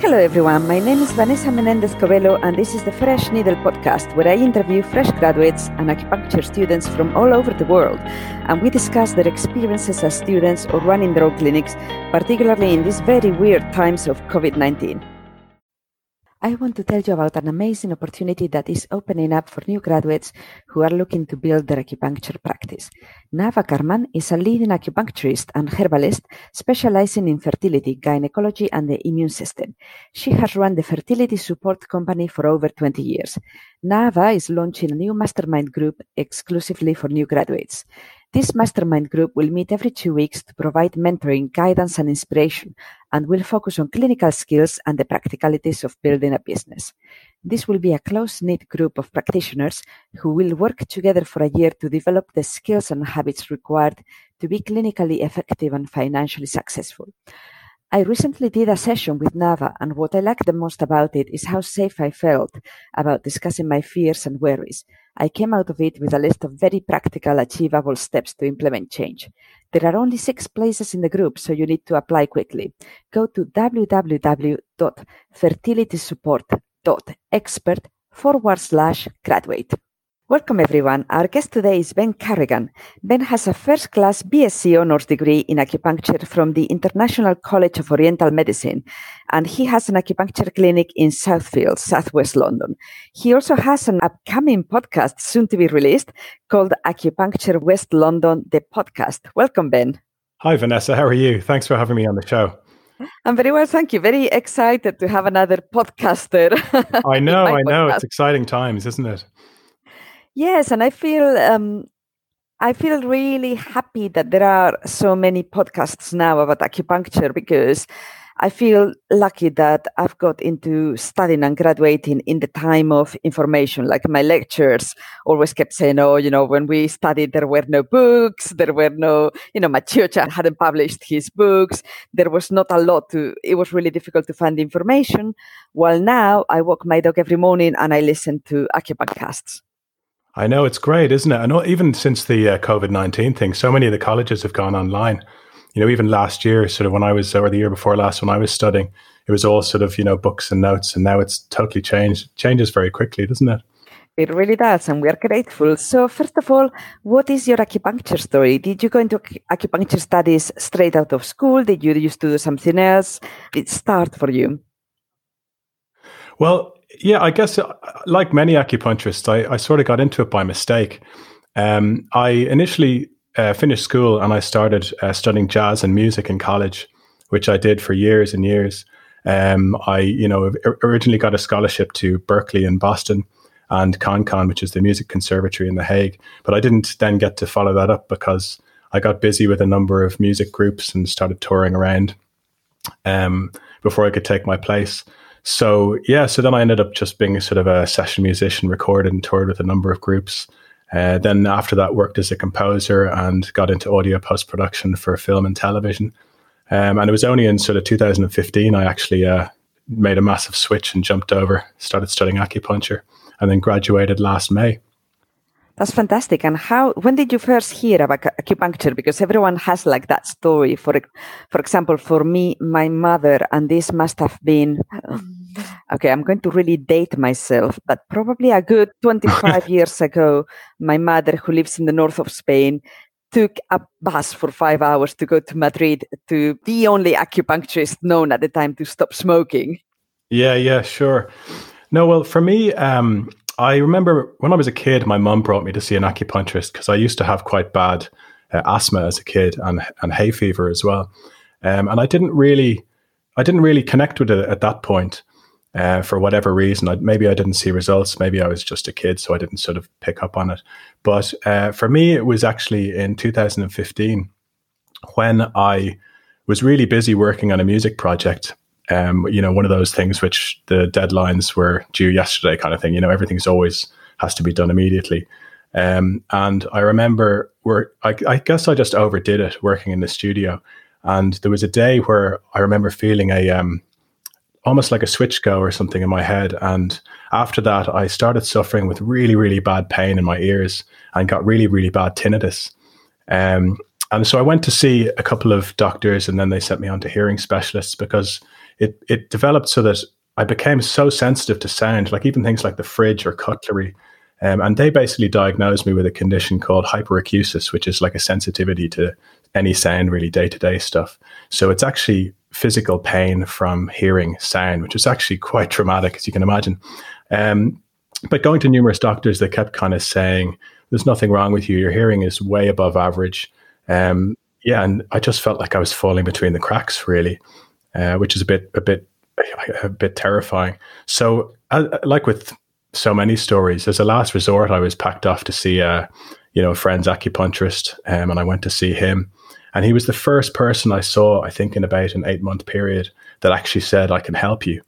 Hello, everyone. My name is Vanessa Menendez Covelo, and this is the Fresh Needle podcast, where I interview fresh graduates and acupuncture students from all over the world. And we discuss their experiences as students or running their own clinics, particularly in these very weird times of COVID 19. I want to tell you about an amazing opportunity that is opening up for new graduates who are looking to build their acupuncture practice. Nava Karman is a leading acupuncturist and herbalist specializing in fertility, gynecology, and the immune system. She has run the fertility support company for over 20 years. Nava is launching a new mastermind group exclusively for new graduates. This mastermind group will meet every two weeks to provide mentoring, guidance, and inspiration, and will focus on clinical skills and the practicalities of building a business. This will be a close knit group of practitioners who will work together for a year to develop the skills and habits required to be clinically effective and financially successful. I recently did a session with Nava, and what I liked the most about it is how safe I felt about discussing my fears and worries. I came out of it with a list of very practical, achievable steps to implement change. There are only six places in the group, so you need to apply quickly. Go to www.fertilitysupport.expert forward slash graduate. Welcome everyone. Our guest today is Ben Carrigan. Ben has a first class BSc honors degree in acupuncture from the International College of Oriental Medicine, and he has an acupuncture clinic in Southfields, Southwest London. He also has an upcoming podcast soon to be released called Acupuncture West London, the podcast. Welcome, Ben. Hi, Vanessa. How are you? Thanks for having me on the show. I'm very well, thank you. Very excited to have another podcaster. I know, I know. Podcast. It's exciting times, isn't it? Yes, and I feel um, I feel really happy that there are so many podcasts now about acupuncture because I feel lucky that I've got into studying and graduating in the time of information. Like my lectures always kept saying, oh, you know, when we studied, there were no books, there were no, you know, Maciocia hadn't published his books. There was not a lot to, it was really difficult to find information. While now I walk my dog every morning and I listen to acupunctcasts. I know it's great, isn't it? I know even since the uh, COVID nineteen thing, so many of the colleges have gone online. You know, even last year, sort of when I was, or the year before last, when I was studying, it was all sort of you know books and notes, and now it's totally changed. It changes very quickly, doesn't it? It really does, and we are grateful. So, first of all, what is your acupuncture story? Did you go into acupuncture studies straight out of school? Did you used to do something else? Did it start for you? Well, yeah, I guess uh, like many acupuncturists, I, I sort of got into it by mistake. Um, I initially uh, finished school and I started uh, studying jazz and music in college, which I did for years and years. Um, I, you know, originally got a scholarship to Berklee in Boston and KonCon, which is the music conservatory in The Hague. But I didn't then get to follow that up because I got busy with a number of music groups and started touring around um, before I could take my place. So yeah, so then I ended up just being sort of a session musician, recorded and toured with a number of groups. Uh, then after that, worked as a composer and got into audio post production for film and television. Um, and it was only in sort of 2015 I actually uh, made a massive switch and jumped over, started studying acupuncture, and then graduated last May. That's fantastic. And how? When did you first hear about acupuncture? Because everyone has like that story. For for example, for me, my mother, and this must have been. Okay, I'm going to really date myself, but probably a good 25 years ago, my mother, who lives in the north of Spain, took a bus for five hours to go to Madrid to the only acupuncturist known at the time to stop smoking. Yeah, yeah, sure. No, well, for me, um, I remember when I was a kid, my mum brought me to see an acupuncturist because I used to have quite bad uh, asthma as a kid and and hay fever as well, um, and I didn't really, I didn't really connect with it at that point. Uh, for whatever reason, I, maybe I didn't see results. Maybe I was just a kid, so I didn't sort of pick up on it. But uh, for me, it was actually in 2015 when I was really busy working on a music project um, you know, one of those things which the deadlines were due yesterday kind of thing. You know, everything's always has to be done immediately. Um, and I remember work, I, I, guess I just overdid it working in the studio. And there was a day where I remember feeling a, um, almost like a switch go or something in my head. And after that, I started suffering with really, really bad pain in my ears and got really, really bad tinnitus. Um, and so I went to see a couple of doctors, and then they sent me on to hearing specialists because it it developed so that I became so sensitive to sound, like even things like the fridge or cutlery. Um, and they basically diagnosed me with a condition called hyperacusis, which is like a sensitivity to any sound, really day to day stuff. So it's actually physical pain from hearing sound, which is actually quite traumatic, as you can imagine. Um, but going to numerous doctors, they kept kind of saying, "There's nothing wrong with you. Your hearing is way above average." Um, yeah, and I just felt like I was falling between the cracks, really, uh, which is a bit, a bit, a bit terrifying. So, uh, like with so many stories, as a last resort, I was packed off to see a, you know, a friend's acupuncturist, um, and I went to see him. And he was the first person I saw, I think, in about an eight month period that actually said, I can help you.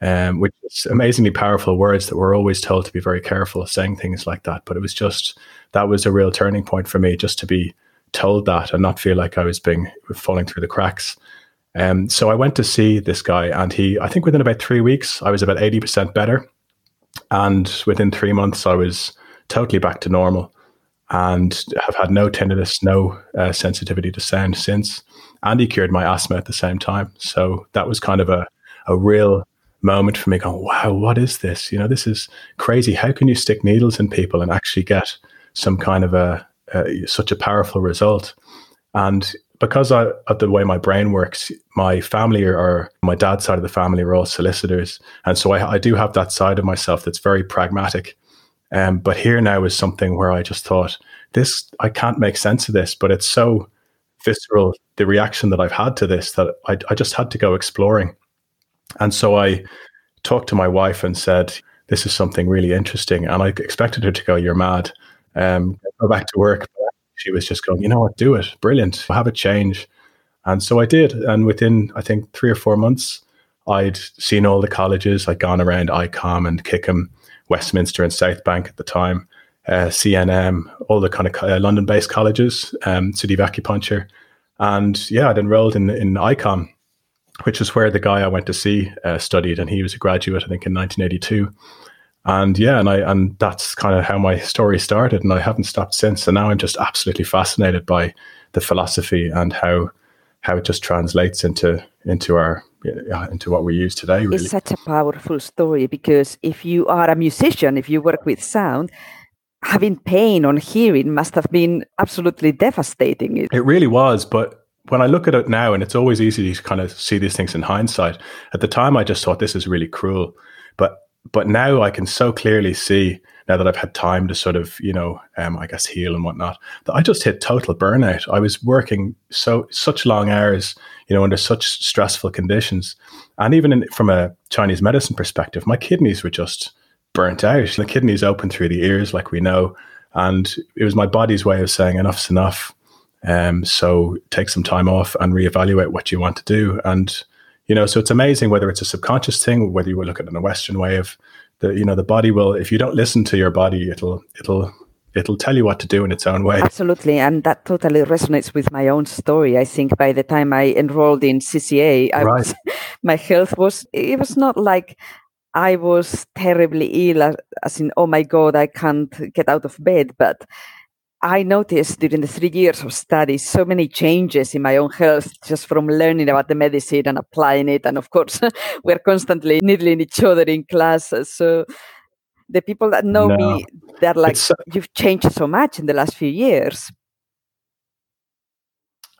Um, which is amazingly powerful words that we're always told to be very careful of saying things like that. But it was just, that was a real turning point for me just to be told that and not feel like I was being falling through the cracks. Um, so I went to see this guy, and he, I think within about three weeks, I was about 80% better. And within three months, I was totally back to normal and have had no tinnitus, no uh, sensitivity to sound since. And he cured my asthma at the same time. So that was kind of a, a real moment for me going, wow, what is this? You know, this is crazy. How can you stick needles in people and actually get some kind of a, a such a powerful result? And because I, of the way my brain works, my family or my dad's side of the family are all solicitors. And so I, I do have that side of myself that's very pragmatic um, but here now is something where I just thought, this, I can't make sense of this, but it's so visceral, the reaction that I've had to this, that I, I just had to go exploring. And so I talked to my wife and said, this is something really interesting. And I expected her to go, you're mad. Um, go back to work. She was just going, you know what, do it. Brilliant. Have a change. And so I did. And within, I think, three or four months, I'd seen all the colleges. I'd gone around ICOM and Kickham, Westminster and South Bank at the time, uh, CNM, all the kind of uh, London-based colleges, um, City of Acupuncture, and yeah, I'd enrolled in in ICOM, which is where the guy I went to see uh, studied, and he was a graduate, I think, in 1982. And yeah, and I and that's kind of how my story started, and I haven't stopped since. And now I'm just absolutely fascinated by the philosophy and how how it just translates into into our into what we use today. Really. It's such a powerful story because if you are a musician, if you work with sound, having pain on hearing must have been absolutely devastating. It really was, but when I look at it now, and it's always easy to kind of see these things in hindsight. At the time, I just thought this is really cruel, but but now I can so clearly see now that I've had time to sort of, you know, um, I guess heal and whatnot, that I just hit total burnout. I was working so such long hours, you know, under such stressful conditions, and even in, from a Chinese medicine perspective, my kidneys were just burnt out. The kidneys open through the ears, like we know, and it was my body's way of saying enough's enough. Um, so take some time off and reevaluate what you want to do. And you know, so it's amazing whether it's a subconscious thing, or whether you look at it in a Western way of the you know the body will if you don't listen to your body it'll it'll it'll tell you what to do in its own way absolutely and that totally resonates with my own story i think by the time i enrolled in cca I right. was, my health was it was not like i was terribly ill as in oh my god i can't get out of bed but I noticed during the three years of study so many changes in my own health just from learning about the medicine and applying it. And of course, we're constantly needling each other in class. So the people that know no, me, they're like, uh, you've changed so much in the last few years.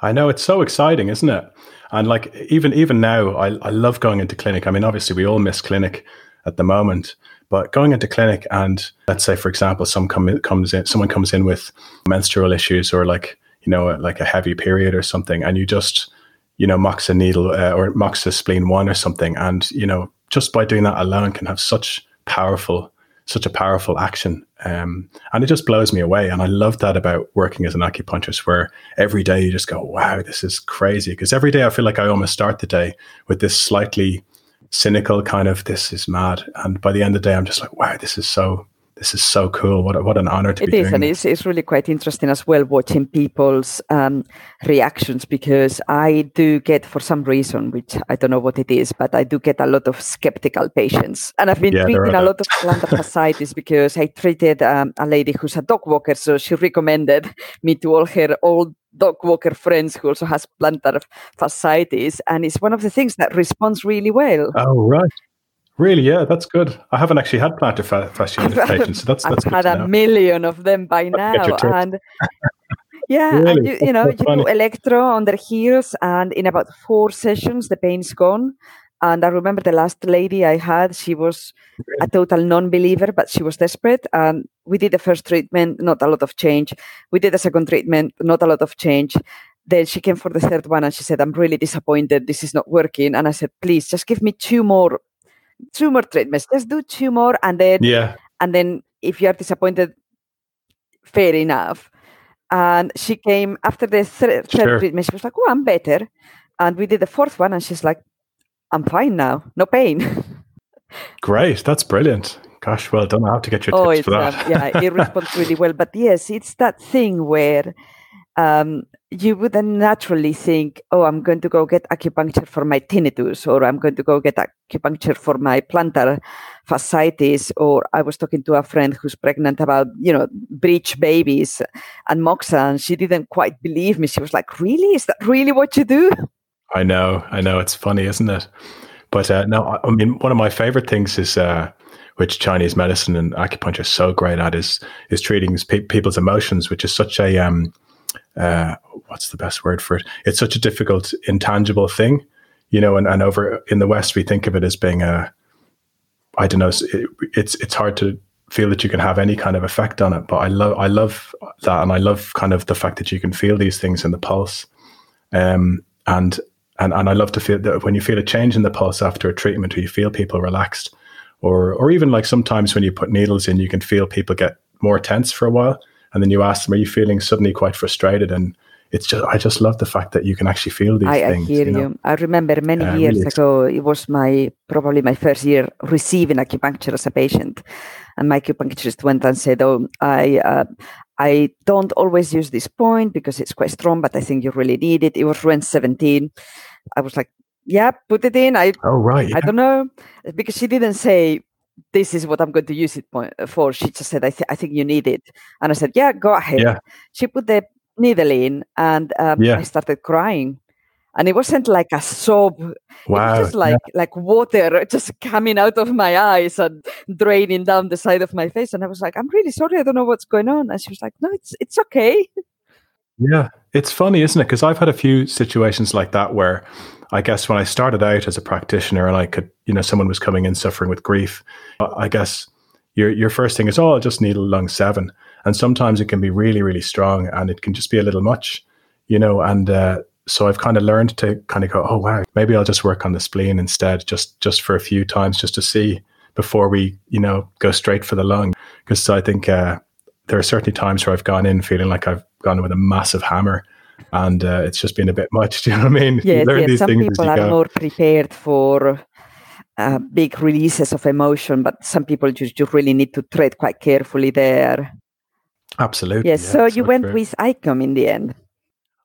I know it's so exciting, isn't it? And like even even now, I, I love going into clinic. I mean, obviously we all miss clinic at the moment, but going into clinic and let's say, for example, some come, comes in, someone comes in with menstrual issues or like, you know, like a heavy period or something, and you just, you know, mox a needle uh, or a spleen one or something. And, you know, just by doing that alone can have such powerful, such a powerful action. Um, and it just blows me away. And I love that about working as an acupuncturist where every day you just go, wow, this is crazy. Because every day I feel like I almost start the day with this slightly cynical kind of this is mad. And by the end of the day i'm just like wow this is so this is so cool. What, what an honor to it be is and it's, it's really quite interesting as well watching people's um, reactions because i do get for some reason which i don't know what it is but i do get a lot of skeptical patients and i've been yeah, treating a lot of plantar fasciitis because i treated um, a lady who's a dog walker so she recommended me to all her old dog walker friends who also has plantar fasciitis, and it's one of the things that responds really well. Oh right. Really, yeah, that's good. I haven't actually had plantar fasciitis patients, so that's that's I've had a million of them by now, and yeah, really? and you, you know, you do electro on their heels, and in about four sessions, the pain's gone. And I remember the last lady I had, she was a total non believer, but she was desperate. And we did the first treatment, not a lot of change. We did the second treatment, not a lot of change. Then she came for the third one and she said, I'm really disappointed. This is not working. And I said, please just give me two more, two more treatments. Just do two more. And then, yeah. And then if you are disappointed, fair enough. And she came after the third sure. treatment. She was like, oh, I'm better. And we did the fourth one. And she's like, I'm fine now. No pain. Great. That's brilliant. Gosh, well done. I have to get your oh, tips for that. Um, yeah, it responds really well. But yes, it's that thing where um, you would then naturally think, oh, I'm going to go get acupuncture for my tinnitus, or I'm going to go get acupuncture for my plantar fasciitis, or I was talking to a friend who's pregnant about, you know, breech babies and moxa, and she didn't quite believe me. She was like, really? Is that really what you do? I know, I know. It's funny, isn't it? But uh, no, I mean, one of my favorite things is uh, which Chinese medicine and acupuncture is so great at is is treating pe- people's emotions, which is such a um, uh, what's the best word for it? It's such a difficult, intangible thing, you know. And, and over in the West, we think of it as being a, I don't know, it, it's it's hard to feel that you can have any kind of effect on it. But I love I love that, and I love kind of the fact that you can feel these things in the pulse. Um, and and and I love to feel that when you feel a change in the pulse after a treatment, or you feel people relaxed, or or even like sometimes when you put needles in, you can feel people get more tense for a while, and then you ask them, "Are you feeling suddenly quite frustrated?" and it's just I just love the fact that you can actually feel these I, things. I hear you. Know? I remember many uh, years really ago, it was my probably my first year receiving acupuncture as a patient, and my acupuncturist went and said, "Oh, I uh, I don't always use this point because it's quite strong, but I think you really need it." It was REN seventeen. I was like, "Yeah, put it in." I oh right, yeah. I don't know because she didn't say this is what I'm going to use it for. She just said, I, th- I think you need it. And I said, yeah, go ahead. Yeah. She put the needle in and um, yeah. I started crying. And it wasn't like a sob. Wow. It was just like like water just coming out of my eyes and draining down the side of my face. And I was like, I'm really sorry, I don't know what's going on. And she was like, No, it's it's okay. Yeah. It's funny, isn't it? Because I've had a few situations like that where I guess when I started out as a practitioner and I could, you know, someone was coming in suffering with grief, I guess your your first thing is, oh, I'll just needle lung seven. And sometimes it can be really, really strong and it can just be a little much, you know. And uh, so I've kind of learned to kind of go, oh wow, maybe I'll just work on the spleen instead, just just for a few times, just to see before we, you know, go straight for the lung. Because I think uh, there are certainly times where I've gone in feeling like I've gone with a massive hammer and uh, it's just been a bit much. Do you know what I mean? Yes, yes. some people are go. more prepared for uh, big releases of emotion, but some people just you really need to tread quite carefully there. Absolutely. Yes. Yeah, so you went with ICOM in the end.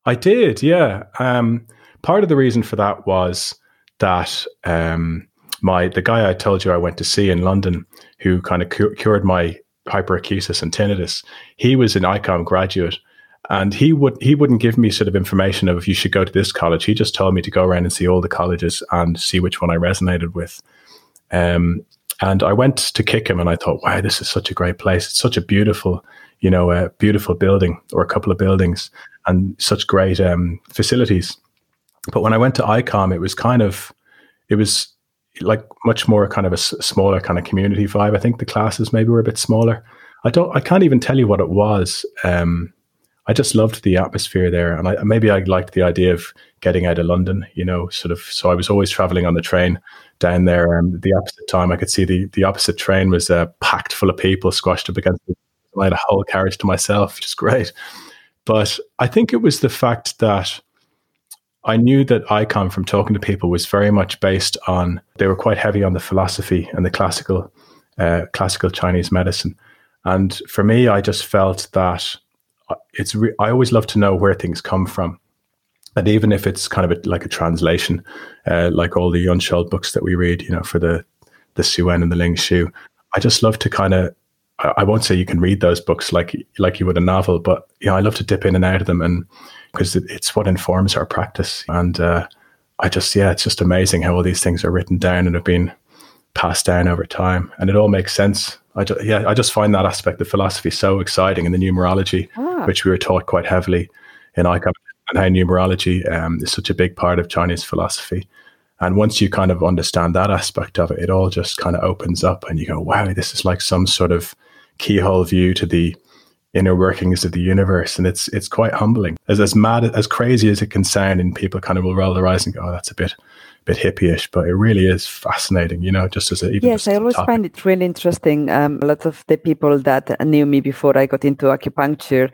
I did. Yeah. Um, part of the reason for that was that um, my the guy I told you I went to see in London, who kind of cu- cured my hyperacusis and tinnitus, he was an ICOM graduate. And he would he wouldn't give me sort of information of if you should go to this college. He just told me to go around and see all the colleges and see which one I resonated with. Um, and I went to kick him, and I thought, wow, this is such a great place. It's such a beautiful you know, a beautiful building or a couple of buildings and such great um, facilities. But when I went to ICOM, it was kind of, it was like much more kind of a s- smaller kind of community vibe. I think the classes maybe were a bit smaller. I don't, I can't even tell you what it was. Um, I just loved the atmosphere there, and I, maybe I liked the idea of getting out of London. You know, sort of. So I was always traveling on the train down there, and the opposite time I could see the the opposite train was uh, packed full of people squashed up against the I had a whole carriage to myself, which is great. But I think it was the fact that I knew that ICOM from talking to people was very much based on they were quite heavy on the philosophy and the classical uh, classical Chinese medicine. And for me, I just felt that it's re- I always love to know where things come from. And even if it's kind of a, like a translation, uh, like all the Yun books that we read, you know, for the the Su Wen and the Ling Shu, I just love to kind of I, won't say you can read those books like like you would a novel, but you know, I love to dip in and out of them, and because it, it's what informs our practice. And uh, I just, yeah, it's just amazing how all these things are written down and have been passed down over time, and it all makes sense. I just, yeah, I just find that aspect of philosophy so exciting, and the numerology, ah. which we were taught quite heavily in ICOM, and how numerology um, is such a big part of Chinese philosophy. And once you kind of understand that aspect of it, it all just kind of opens up, and you go, "Wow, this is like some sort of keyhole view to the inner workings of the universe, and it's it's quite humbling. As as mad as crazy as it can sound, and people kind of will roll their eyes and go, "Oh, that's a bit." Bit hippie-ish, but it really is fascinating, you know, just as a Yes, I always find it really interesting. Um, a lot of the people that knew me before I got into acupuncture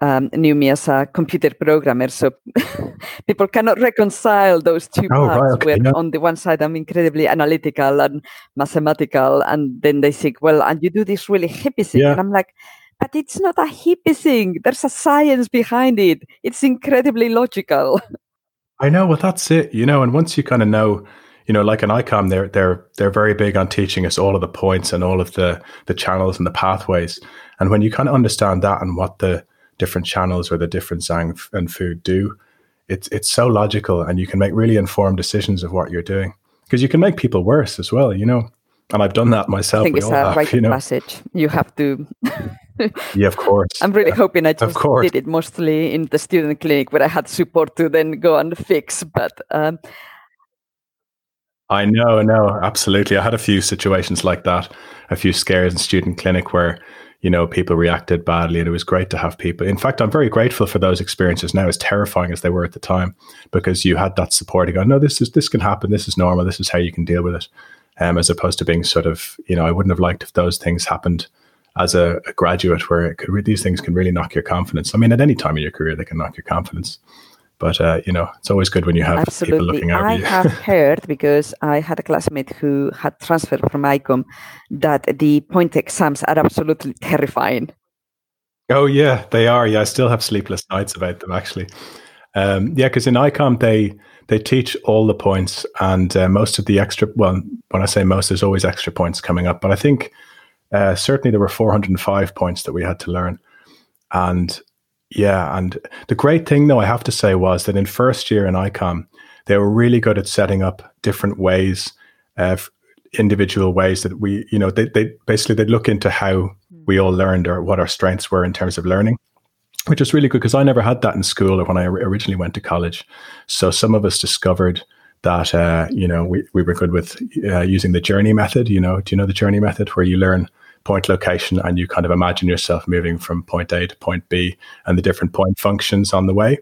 um, knew me as a computer programmer. So people cannot reconcile those two oh, parts. Right, okay, where yeah. on the one side I'm incredibly analytical and mathematical, and then they think, well, and you do this really hippie thing, yeah. and I'm like, but it's not a hippie thing. There's a science behind it. It's incredibly logical. I know. Well, that's it. You know, and once you kind of know, you know, like an ICOM, they're they're they're very big on teaching us all of the points and all of the the channels and the pathways. And when you kind of understand that and what the different channels or the different Zang and Fu do, it's it's so logical, and you can make really informed decisions of what you're doing because you can make people worse as well. You know, and I've done that myself. I think it's a have, right you know? message. You have to. Yeah, of course. I'm really yeah. hoping I just did it mostly in the student clinic where I had support to then go and fix. But um, I know, no, absolutely. I had a few situations like that, a few scares in student clinic where you know people reacted badly, and it was great to have people. In fact, I'm very grateful for those experiences now, as terrifying as they were at the time, because you had that support. You go, no, this is this can happen. This is normal. This is how you can deal with it um, as opposed to being sort of, you know, I wouldn't have liked if those things happened as a, a graduate where could, these things can really knock your confidence. I mean, at any time in your career, they can knock your confidence. But, uh, you know, it's always good when you have Absolutely. people looking over I you. I have heard, because I had a classmate who had transferred from ICOM, that the point exams are absolutely terrifying. Oh, yeah, they are. Yeah, I still have sleepless nights about them, actually. Um, yeah, because in ICOM, they they teach all the points and uh, most of the extra. Well, when I say most, there's always extra points coming up, but I think uh, certainly there were 405 points that we had to learn, and yeah, and the great thing though I have to say was that in first year in ICOM, they were really good at setting up different ways, uh, individual ways that we, you know, they, they basically they'd look into how hmm. we all learned or what our strengths were in terms of learning which is really good because I never had that in school or when I originally went to college. So some of us discovered that uh, you know we, we were good with uh, using the journey method. You know, do you know the journey method where you learn point location and you kind of imagine yourself moving from point A to point B and the different point functions on the way.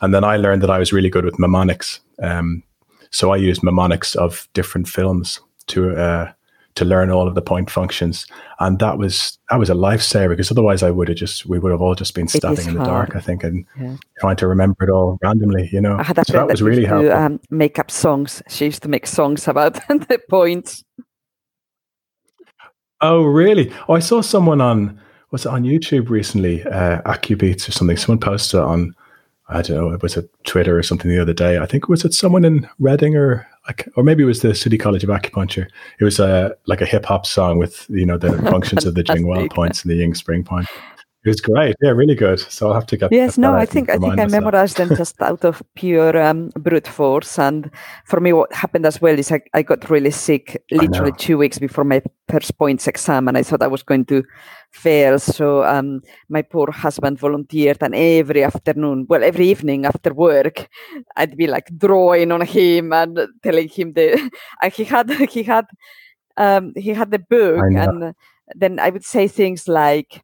And then I learned that I was really good with mnemonics. Um, so I used mnemonics of different films to uh, to learn all of the point functions. And that was that was a lifesaver because otherwise I would have just we would have all just been standing in the dark, I think, and yeah. trying to remember it all randomly, you know. I had that, so that was really helpful. To, um, make up songs. She used to make songs about the points. Oh really? Oh I saw someone on was it on YouTube recently, uh AcuBeats or something. Someone posted on I don't know, it was a Twitter or something the other day. I think was it someone in Reading or or maybe it was the City College of Acupuncture. It was a like a hip hop song with you know the functions of the Jing Well points and the Ying Spring point. It was great. Yeah, really good. So I'll have to get. Yes, no, I think I think I memorized them just out of pure um, brute force. And for me, what happened as well is I, I got really sick literally two weeks before my first points exam, and I thought I was going to fail. So um, my poor husband volunteered, and every afternoon, well, every evening after work, I'd be like drawing on him and telling him the. And he had he had um, he had the book, and then I would say things like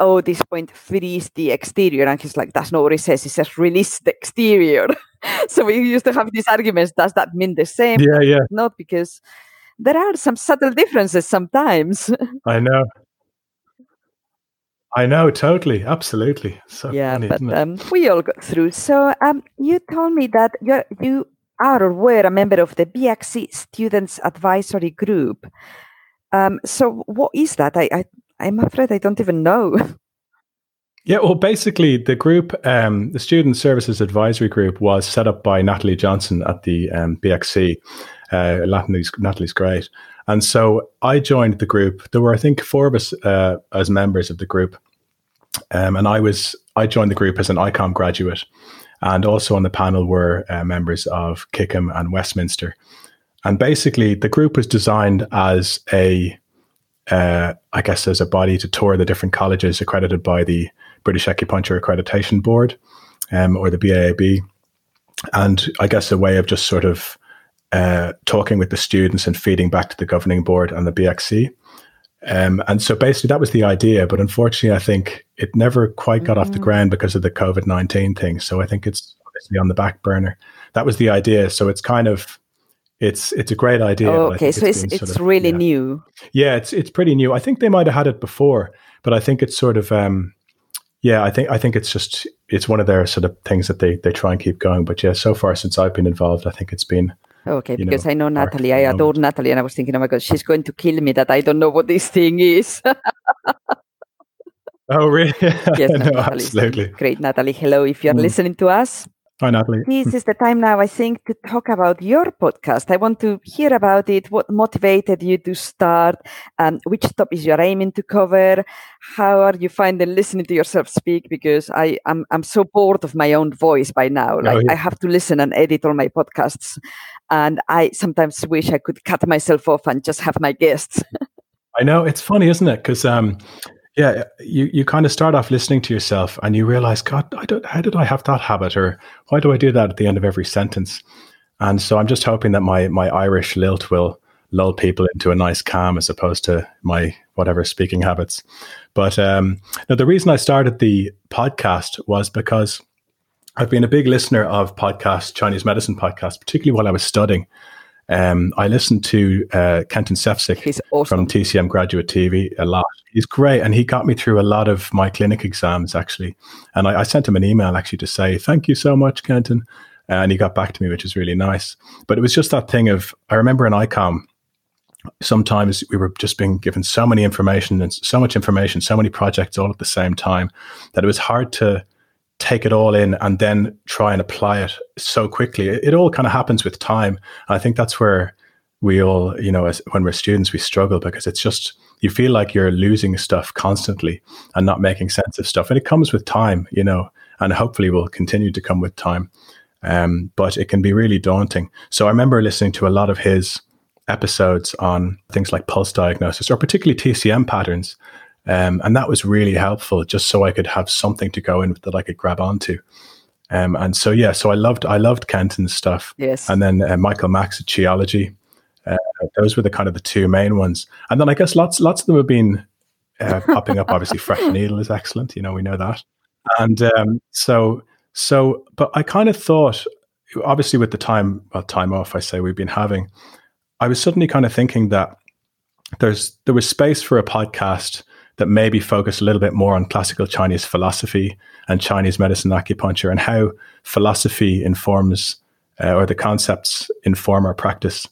oh, this point freeze the exterior. And he's like, that's not what it says. It says release the exterior. so we used to have these arguments. Does that mean the same? Yeah, yeah. Not because there are some subtle differences sometimes. I know. I know, totally, absolutely. So yeah, funny, but um, we all got through. So um, you told me that you you are or were a member of the BAcC Students Advisory Group. Um, so what is that? I, I I'm afraid I don't even know. Yeah, well, basically, the group, um, the Student Services Advisory Group, was set up by Natalie Johnson at the um, BAcC. Uh, Natalie's, Natalie's great. And so I joined the group. There were, I think, four of us uh, as members of the group. Um, and I was I joined the group as an ICOM graduate. And also on the panel were uh, members of KICM and Westminster. And basically, the group was designed as a, uh, I guess, as a body to tour the different colleges accredited by the British Acupuncture Accreditation Board, um, or the BAAB, and I guess a way of just sort of uh, talking with the students and feeding back to the governing board and the BAcC. Um, and so basically that was the idea, but unfortunately, I think it never quite got mm-hmm. off the mm. ground because of the COVID nineteen thing. So I think it's obviously on the back burner. That was the idea. So it's kind of it's it's a great idea. Oh, okay, so it's it's, of, really yeah. new. Yeah, it's it's pretty new. I think they might have had it before, but I think it's sort of um, yeah. I think I think it's just it's one of their sort of things that they they try and keep going. But yeah, so far since I've been involved, I think it's been Okay, because know, I know Natalie. I adore Natalie, and I was thinking, oh my god, she's going to kill me that I don't know what this thing is. oh, really? yes, no, absolutely. Great, Natalie. Hello, if you're mm. listening to us. Hi, Natalie. This is the time now, I think, to talk about your podcast. I want to hear about it. What motivated you to start? Um, which topics you're aiming to cover? How are you finding listening to yourself speak? Because I, I'm, I'm so bored of my own voice by now. Oh, like oh, yeah. I have to listen and edit all my podcasts. And I sometimes wish I could cut myself off and just have my guests. I know. It's funny, isn't it? Because um, yeah, you, you kind of start off listening to yourself and you realize, God, I don't, how did I have that habit? Or why do I do that at the end of every sentence? And so I'm just hoping that my, my Irish lilt will lull people into a nice calm as opposed to my whatever speaking habits. But um, now the reason I started the podcast was because I've been a big listener of podcasts, Chinese medicine podcasts, particularly while I was studying. Um, I listened to uh, Kenton Sefcik awesome. from TCM Graduate TV a lot. He's great, and he got me through a lot of my clinic exams actually. And I, I sent him an email actually to say thank you so much, Kenton, and he got back to me, which is really nice. But it was just that thing of I remember in ICOM, sometimes we were just being given so many information and so much information, so many projects all at the same time that it was hard to take it all in and then try and apply it so quickly. It, it all kind of happens with time. And I think that's where we all, you know, as, when we're students, we struggle because it's just, you feel like you're losing stuff constantly and not making sense of stuff. And it comes with time, you know, and hopefully will continue to come with time. Um, but it can be really daunting. So I remember listening to a lot of his episodes on things like pulse diagnosis or particularly TCM patterns um, and that was really helpful just so I could have something to go in that I could grab onto. Um, and so, yeah, so I loved, I loved Kenton's stuff. Yes. And then uh, Michael Max Qiology. Uh, those were the kind of the two main ones. And then I guess lots, lots of them have been uh, popping up. Obviously, Fresh Needle is excellent. You know, we know that. And um, so, so, but I kind of thought, obviously, with the time, well, time off, I say we've been having, I was suddenly kind of thinking that there's there was space for a podcast that maybe focus a little bit more on classical Chinese philosophy and Chinese medicine acupuncture and how philosophy informs uh, or the concepts inform our practice.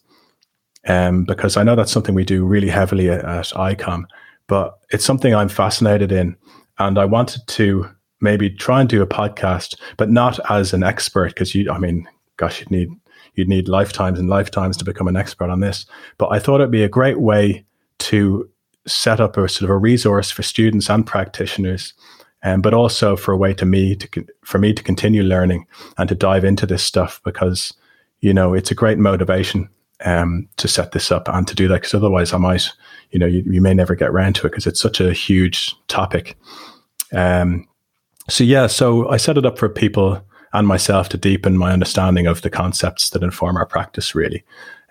Um, because I know that's something we do really heavily at, at ICOM, but it's something I'm fascinated in. And I wanted to maybe try and do a podcast, but not as an expert, because you, I mean, gosh, you'd need you'd need lifetimes and lifetimes to become an expert on this. But I thought it'd be a great way to set up a sort of a resource for students and practitioners, um, but also for a way to me to for me to continue learning and to dive into this stuff because you know it's a great motivation um, to set this up and to do that because otherwise I might you know you, you may never get around to it because it's such a huge topic. Um, so yeah, so I set it up for people and myself to deepen my understanding of the concepts that inform our practice really.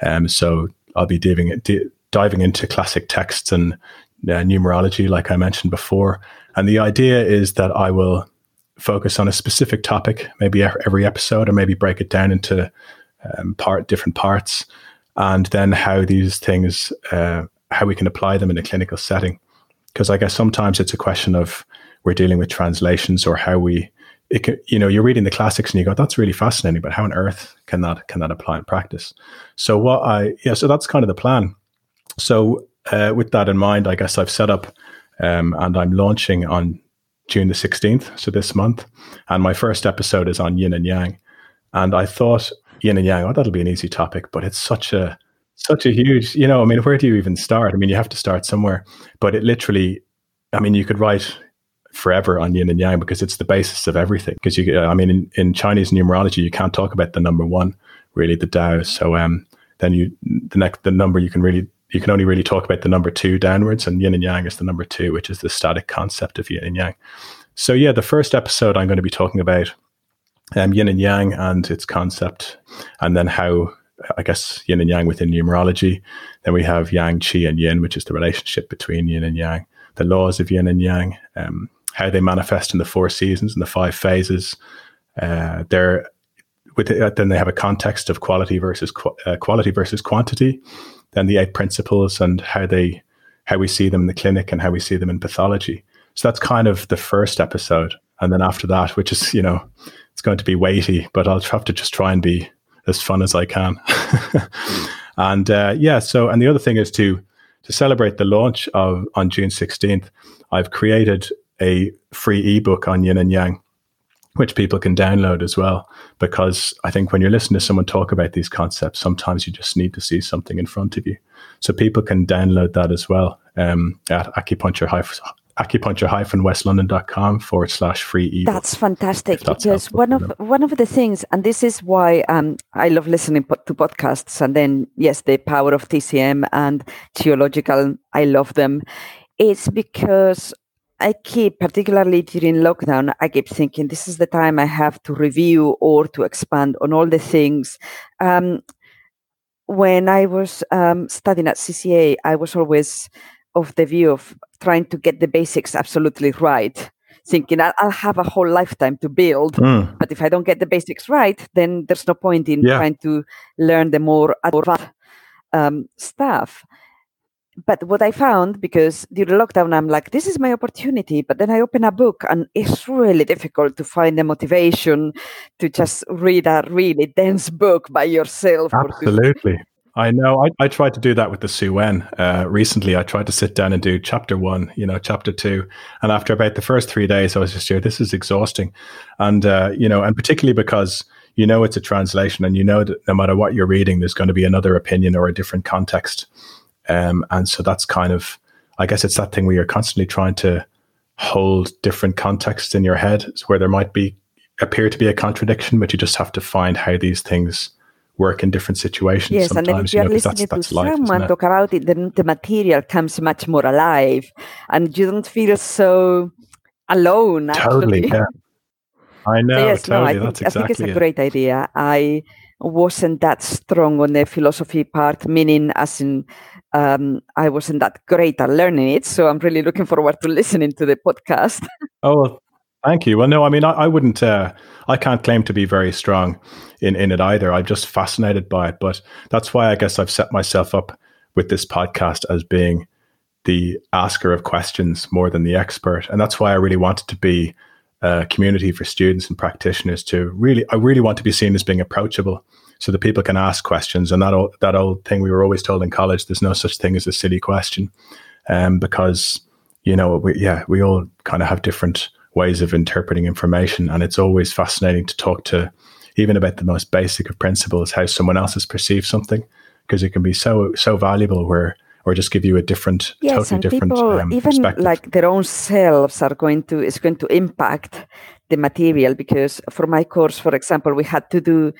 Um, so I'll be diving, diving into classic texts and uh, numerology, like I mentioned before. And the idea is that I will focus on a specific topic, maybe every episode, or maybe break it down into um, part different parts, and then how these things, uh, how we can apply them in a clinical setting. Because I guess sometimes it's a question of we're dealing with translations or how we, it can, you know, you're reading the classics and you go, that's really fascinating, but how on earth can that can that apply in practice? So what I, yeah, so that's kind of the plan. So, uh, with that in mind, I guess I've set up um, and I'm launching on June the 16th, so this month. And my first episode is on yin and yang. And I thought yin and yang, oh, that'll be an easy topic, but it's such a such a huge, you know, I mean, where do you even start? I mean, you have to start somewhere. But it literally, I mean, you could write forever on yin and yang because it's the basis of everything. Because you, I mean, in, in Chinese numerology, you can't talk about the number one, really, the Tao. So um, then you, the next, the number you can really you can only really talk about the number two downwards, and yin and yang is the number two, which is the static concept of yin and yang. So, yeah, the first episode I'm going to be talking about um, yin and yang and its concept, and then how, I guess, yin and yang within numerology. Then we have yang, qi, and yin, which is the relationship between yin and yang, the laws of yin and yang, um, how they manifest in the four seasons and the five phases. Uh, they're with it, then they have a context of quality versus qu- uh, quality versus quantity then the eight principles and how they how we see them in the clinic and how we see them in pathology. So that's kind of the first episode. And then after that, which is, you know, it's going to be weighty, but I'll have to just try and be as fun as I can. and uh, yeah, so and the other thing is to to celebrate the launch of on June 16th, I've created a free ebook on yin and yang which people can download as well. Because I think when you're listening to someone talk about these concepts, sometimes you just need to see something in front of you. So people can download that as well um, at acupuncture acupuncture-westlondon.com forward slash free ebook. That's fantastic that's because one of one of the things, and this is why um, I love listening to podcasts, and then yes, the power of TCM and geological, I love them. It's because I keep, particularly during lockdown, I keep thinking this is the time I have to review or to expand on all the things. Um, when I was um, studying at CCA, I was always of the view of trying to get the basics absolutely right, thinking I'll have a whole lifetime to build. Mm. But if I don't get the basics right, then there's no point in yeah. trying to learn the more advanced um, stuff but what I found, because during lockdown, I'm like, this is my opportunity. But then I open a book and it's really difficult to find the motivation to just read a really dense book by yourself. Absolutely. I know. I, I tried to do that with the Su Wen. Uh, recently, I tried to sit down and do chapter one, you know, chapter two. And after about the first three days, I was just here, this is exhausting. And, uh, you know, and particularly because you know it's a translation and you know that no matter what you're reading, there's going to be another opinion or a different context. Um, and so that's kind of, I guess it's that thing where you're constantly trying to hold different contexts in your head where there might be appear to be a contradiction, but you just have to find how these things work in different situations. Yes, and then if you're you know, listening that's, to that's someone talk about it, then the material comes much more alive, and you don't feel so alone. Actually. Totally, yeah. I know. So yes, totally. no, I think, exactly I think it's a it. great idea. I wasn't that strong on the philosophy part, meaning as in um, I wasn't that great at learning it. So I'm really looking forward to listening to the podcast. oh, well, thank you. Well, no, I mean, I, I wouldn't, uh, I can't claim to be very strong in, in it either. I'm just fascinated by it. But that's why I guess I've set myself up with this podcast as being the asker of questions more than the expert. And that's why I really wanted to be a community for students and practitioners to really, I really want to be seen as being approachable so that people can ask questions. And that old, that old thing we were always told in college, there's no such thing as a silly question, um, because you know, we, yeah, we all kind of have different ways of interpreting information, and it's always fascinating to talk to, even about the most basic of principles, how someone else has perceived something, because it can be so so valuable where or just give you a different, yes, totally and different people, um, even like their own selves are going to is going to impact the material. Because for my course, for example, we had to do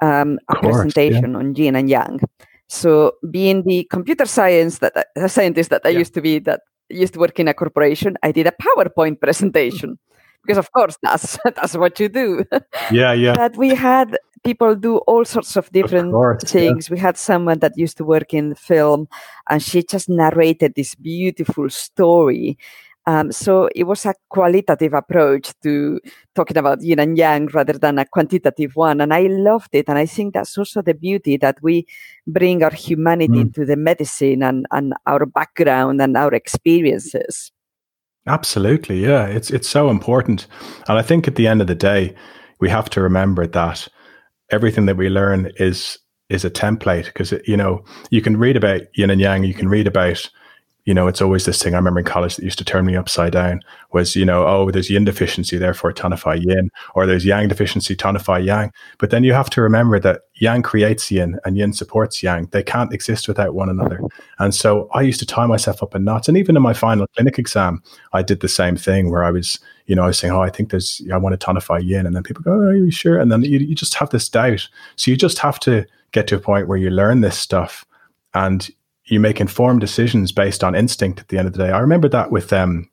um, a course, presentation yeah. on yin and yang. So, being the computer science that a scientist that I yeah. used to be, that used to work in a corporation, I did a PowerPoint presentation because, of course, that's that's what you do. Yeah, yeah. but we had people do all sorts of different of course, things. Yeah. We had someone that used to work in film, and she just narrated this beautiful story um, so it was a qualitative approach to talking about yin and yang rather than a quantitative one. And I loved it. And I think that's also the beauty that we bring our humanity mm. into the medicine and, and our background and our experiences. Absolutely. Yeah. It's, it's so important. And I think at the end of the day, we have to remember that everything that we learn is is a template because you know you can read about yin and yang you can read about you know, it's always this thing I remember in college that used to turn me upside down was, you know, oh, there's yin deficiency, therefore tonify yin, or there's yang deficiency, tonify yang. But then you have to remember that yang creates yin and yin supports yang. They can't exist without one another. And so I used to tie myself up in knots. And even in my final clinic exam, I did the same thing where I was, you know, I was saying, oh, I think there's, I want to tonify yin. And then people go, oh, are you sure? And then you, you just have this doubt. So you just have to get to a point where you learn this stuff and you make informed decisions based on instinct at the end of the day. I remember that with um,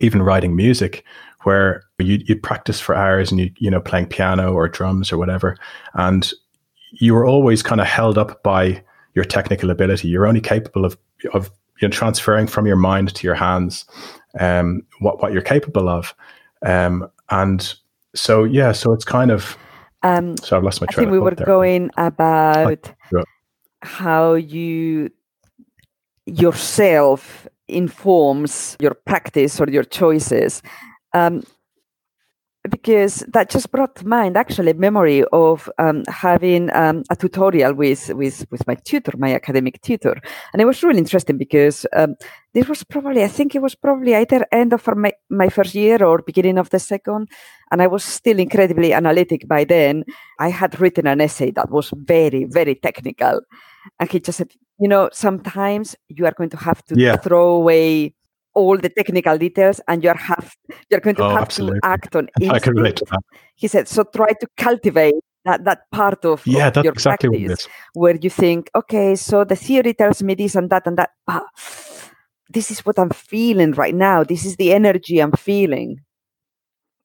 even writing music, where you you practice for hours and you you know playing piano or drums or whatever, and you were always kind of held up by your technical ability. You're only capable of of you know, transferring from your mind to your hands um, what what you're capable of, um, and so yeah, so it's kind of. Um, so I've lost my. Train. I think we were there. going about how you yourself informs your practice or your choices. Um, because that just brought to mind actually memory of um, having um, a tutorial with, with with my tutor, my academic tutor, and it was really interesting because um, this was probably I think it was probably either end of my, my first year or beginning of the second, and I was still incredibly analytic by then. I had written an essay that was very very technical, and he just said, you know, sometimes you are going to have to yeah. throw away all the technical details and you're have you're going to oh, have absolutely. to act on instinct. I can relate to that. He said, so try to cultivate that, that part of, yeah, of that's your exactly practice where you think, okay, so the theory tells me this and that and that, but this is what I'm feeling right now. This is the energy I'm feeling.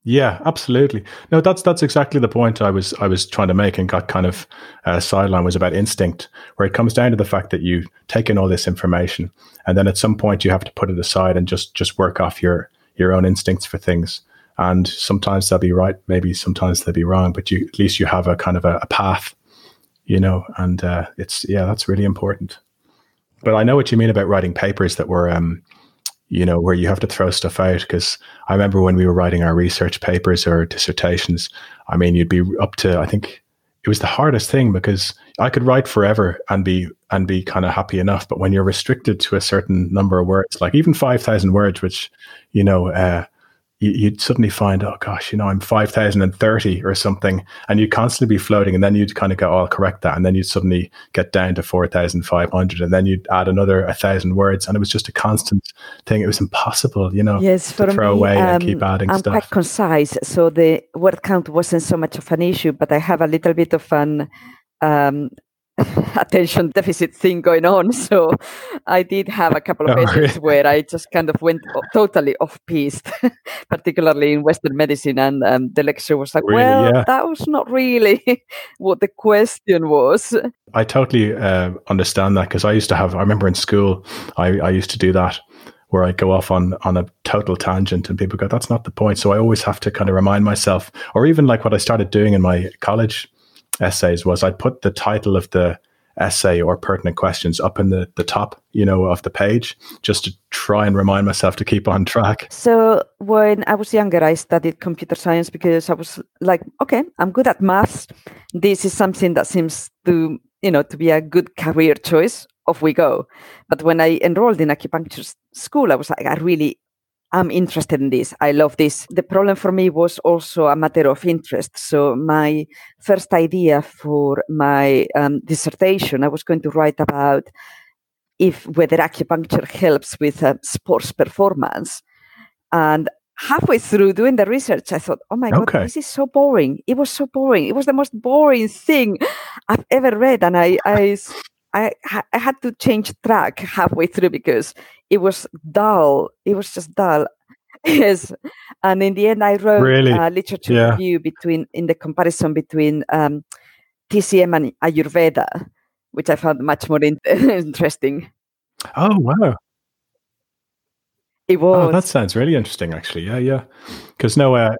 Yeah, absolutely. No, that's that's exactly the point I was I was trying to make and got kind of uh, sideline was about instinct, where it comes down to the fact that you take in all this information and then at some point you have to put it aside and just just work off your your own instincts for things. And sometimes they'll be right, maybe sometimes they'll be wrong, but you at least you have a kind of a, a path, you know. And uh, it's yeah, that's really important. But I know what you mean about writing papers that were um, you know, where you have to throw stuff out. Because I remember when we were writing our research papers or dissertations, I mean, you'd be up to, I think it was the hardest thing because I could write forever and be and be kind of happy enough. But when you're restricted to a certain number of words, like even five thousand words, which you know uh, you, would suddenly find, oh gosh, you know, I'm 5,030 or something. And you'd constantly be floating. And then you'd kind of go, oh, I'll correct that. And then you'd suddenly get down to 4,500. And then you'd add another 1,000 words. And it was just a constant thing. It was impossible, you know, yes, to throw me, away um, and keep adding I'm stuff. quite concise. So the word count wasn't so much of an issue, but I have a little bit of an um, attention deficit thing going on. So I did have a couple of oh, really? where I just kind of went totally off piste, particularly in Western medicine. And um, the lecturer was like, really? well, yeah. that was not really what the question was. I totally uh, understand that because I used to have, I remember in school, I, I used to do that where I go off on on a total tangent and people go, that's not the point. So I always have to kind of remind myself, or even like what I started doing in my college essays was I'd put the title of the essay or pertinent questions up in the, the top, you know, of the page, just to try and remind myself to keep on track. So when I was younger, I studied computer science because I was like, okay, I'm good at maths. This is something that seems to, you know, to be a good career choice. Off we go. But when I enrolled in acupuncture school, I was like, I really I'm interested in this. I love this. The problem for me was also a matter of interest. So my first idea for my um, dissertation, I was going to write about if whether acupuncture helps with uh, sports performance. And halfway through doing the research, I thought, oh my God, okay. this is so boring. It was so boring. It was the most boring thing I've ever read. And I, I, I, I had to change track halfway through because it was dull. It was just dull. yes, and in the end, I wrote really? a literature yeah. review between in the comparison between um, TCM and Ayurveda, which I found much more in- interesting. Oh wow! It was. Oh, that sounds really interesting, actually. Yeah, yeah. Because no, uh,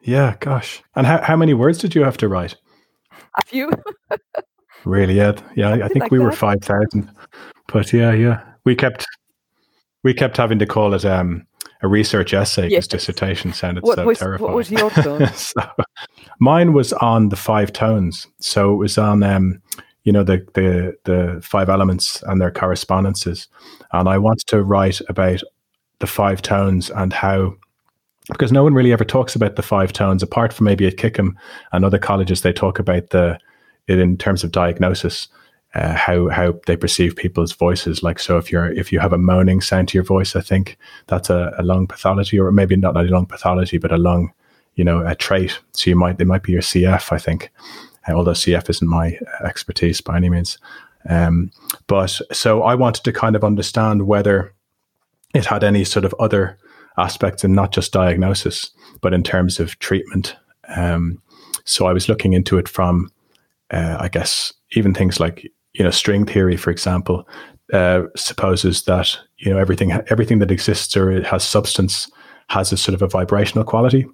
yeah, gosh. And how how many words did you have to write? A few. really? Yeah, yeah. I think like we that. were five thousand, but yeah, yeah. We kept we kept having to call it um, a research essay because yes. dissertation sounded what so was, terrifying. What was your so, mine was on the five tones. So it was on, um, you know, the the the five elements and their correspondences. And I wanted to write about the five tones and how because no one really ever talks about the five tones apart from maybe at Kickham and other colleges they talk about the it in terms of diagnosis uh, how how they perceive people's voices. Like so if you're if you have a moaning sound to your voice i think that's a, a lung pathology or maybe not a lung pathology but a lung you know a trait. So you might they might be your cf i think. Uh, although cf isn't my expertise by any means. Um, but so i wanted to kind of understand whether it had any sort of other aspects and not just diagnosis but in terms of treatment. Um, so i was looking into it from uh, i guess even things like you know string theory, for example, uh, supposes that you know everything everything that exists or has substance has a sort of a vibrational quality.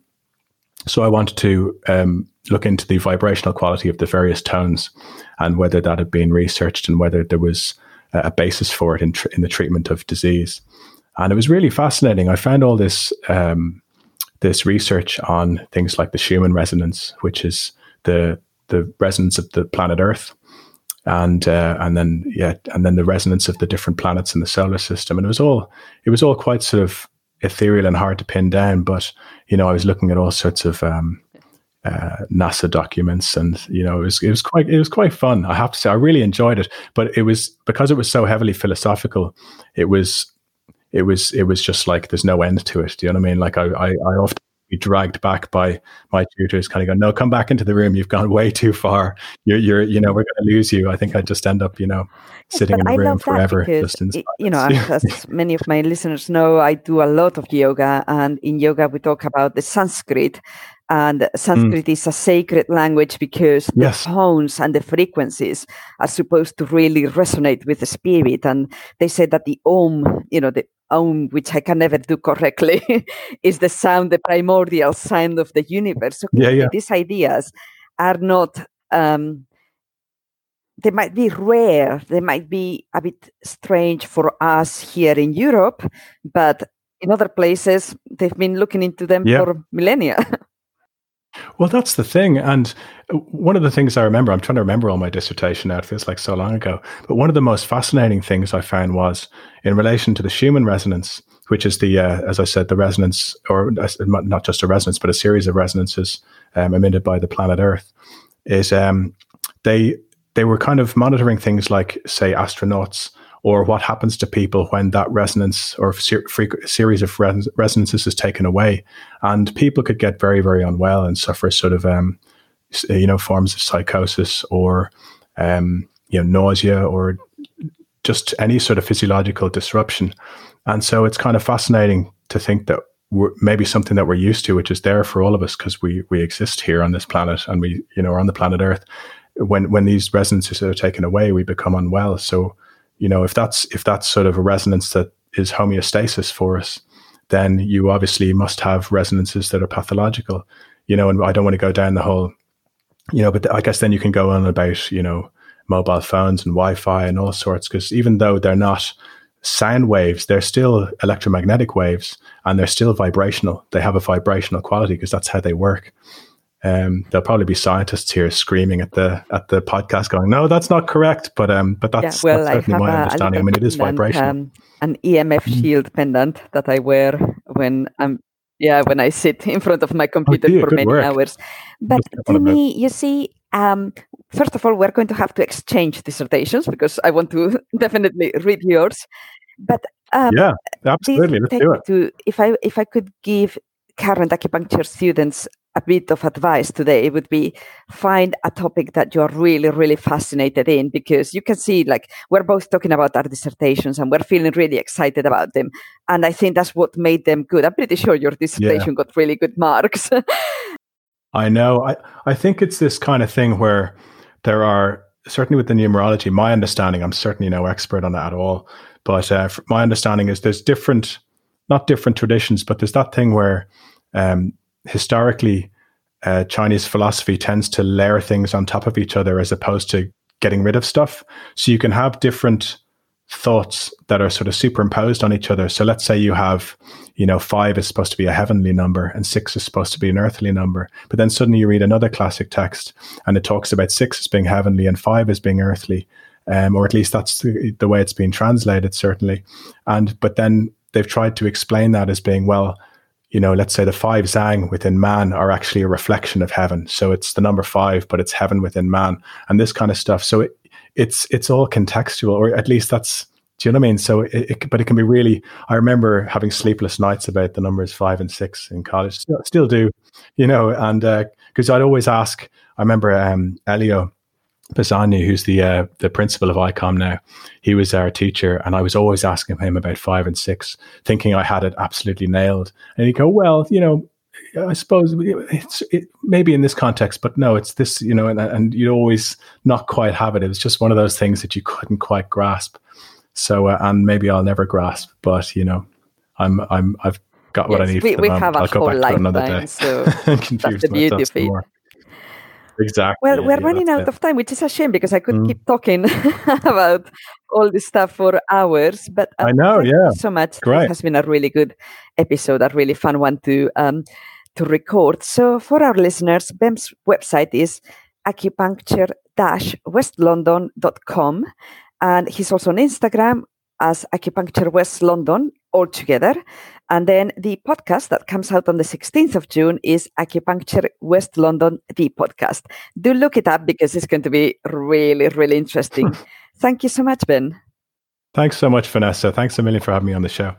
So I wanted to um, look into the vibrational quality of the various tones and whether that had been researched and whether there was a basis for it in, tr- in the treatment of disease. And it was really fascinating. I found all this um, this research on things like the Schumann resonance, which is the the resonance of the planet Earth, and uh, and then yeah, and then the resonance of the different planets in the solar system, and it was all it was all quite sort of ethereal and hard to pin down. But you know, I was looking at all sorts of um, uh, NASA documents, and you know, it was it was quite it was quite fun. I have to say, I really enjoyed it. But it was because it was so heavily philosophical. It was it was it was just like there's no end to it. Do you know what I mean? Like I I, I often be dragged back by my tutors, kind of go, "No, come back into the room. You've gone way too far. You're, you're you know, we're going to lose you." I think I just end up, you know, sitting in the I room forever. Because, you know, as many of my listeners know, I do a lot of yoga, and in yoga we talk about the Sanskrit. And Sanskrit mm. is a sacred language because yes. the tones and the frequencies are supposed to really resonate with the spirit. And they say that the Om, you know, the Which I can never do correctly, is the sound, the primordial sound of the universe. So yeah, yeah. these ideas are not, um, they might be rare, they might be a bit strange for us here in Europe, but in other places, they've been looking into them yeah. for millennia. Well, that's the thing. And one of the things I remember, I'm trying to remember all my dissertation now, it feels like so long ago. But one of the most fascinating things I found was in relation to the Schumann resonance, which is the, uh, as I said, the resonance, or uh, not just a resonance, but a series of resonances um, emitted by the planet Earth, is um, they they were kind of monitoring things like, say, astronauts or what happens to people when that resonance or ser- series of res- resonances is taken away. And people could get very, very unwell and suffer sort of, um, you know, forms of psychosis or, um, you know, nausea or just any sort of physiological disruption. And so it's kind of fascinating to think that maybe something that we're used to, which is there for all of us because we we exist here on this planet and we you know are on the planet Earth. When when these resonances are taken away, we become unwell. So you know, if that's if that's sort of a resonance that is homeostasis for us, then you obviously must have resonances that are pathological. You know, and I don't want to go down the whole, you know, but I guess then you can go on about, you know, mobile phones and Wi-Fi and all sorts, because even though they're not sound waves, they're still electromagnetic waves and they're still vibrational. They have a vibrational quality because that's how they work. Um, there'll probably be scientists here screaming at the at the podcast, going, "No, that's not correct." But um, but that's, yeah, well, that's certainly my a, understanding. I mean, it is vibration. Um, an EMF mm-hmm. shield pendant that I wear when I'm yeah when I sit in front of my computer oh, for many work. hours. But to me, you see, um, first of all, we're going to have to exchange dissertations because I want to definitely read yours. But um, yeah, absolutely. Let's do it. To, if I if I could give current acupuncture students a bit of advice today would be find a topic that you're really really fascinated in because you can see like we're both talking about our dissertations and we're feeling really excited about them. And i think that's what made them good. I'm pretty sure your dissertation yeah. got really good marks. I know. I i think it's this kind of thing where there are certainly with the numerology my understanding i'm certainly no expert on it at all but uh, my understanding is there's different not different traditions but there's that thing where um, historically, uh, Chinese philosophy tends to layer things on top of each other as opposed to getting rid of stuff. So you can have different thoughts that are sort of superimposed on each other. So let's say you have, you know, five is supposed to be a heavenly number and six is supposed to be an earthly number. But then suddenly you read another classic text and it talks about six as being heavenly and five as being earthly. Um, or at least that's the, the way it's being translated, certainly. And but then they've tried to explain that as being well, you know, let's say the five zang within man are actually a reflection of heaven. So it's the number five, but it's heaven within man, and this kind of stuff. So it, it's it's all contextual, or at least that's do you know what I mean? So, it, it, but it can be really. I remember having sleepless nights about the numbers five and six in college. Still, still do, you know, and because uh, I'd always ask. I remember um, Elio Pisani, who's the uh, the principal of ICOM now. He was our teacher, and I was always asking him about five and six, thinking I had it absolutely nailed. And he'd go, "Well, you know, I suppose it's it, maybe in this context, but no, it's this, you know, and, and you always not quite have it. It was just one of those things that you couldn't quite grasp. So, uh, and maybe I'll never grasp, but you know, I'm, I'm, I've got what yes, I need. We, we have I'll a whole lifetime, so that's the beauty of it. More. Exactly. Well, we're yeah, running out of time, which is a shame because I could mm. keep talking about all this stuff for hours. But uh, I know, yeah, so much. Great. It has been a really good episode, a really fun one to um, to record. So, for our listeners, Ben's website is acupuncture-westlondon.com. And he's also on Instagram as Acupuncture West London all together. And then the podcast that comes out on the 16th of June is Acupuncture West London, the podcast. Do look it up because it's going to be really, really interesting. Thank you so much, Ben. Thanks so much, Vanessa. Thanks a million for having me on the show.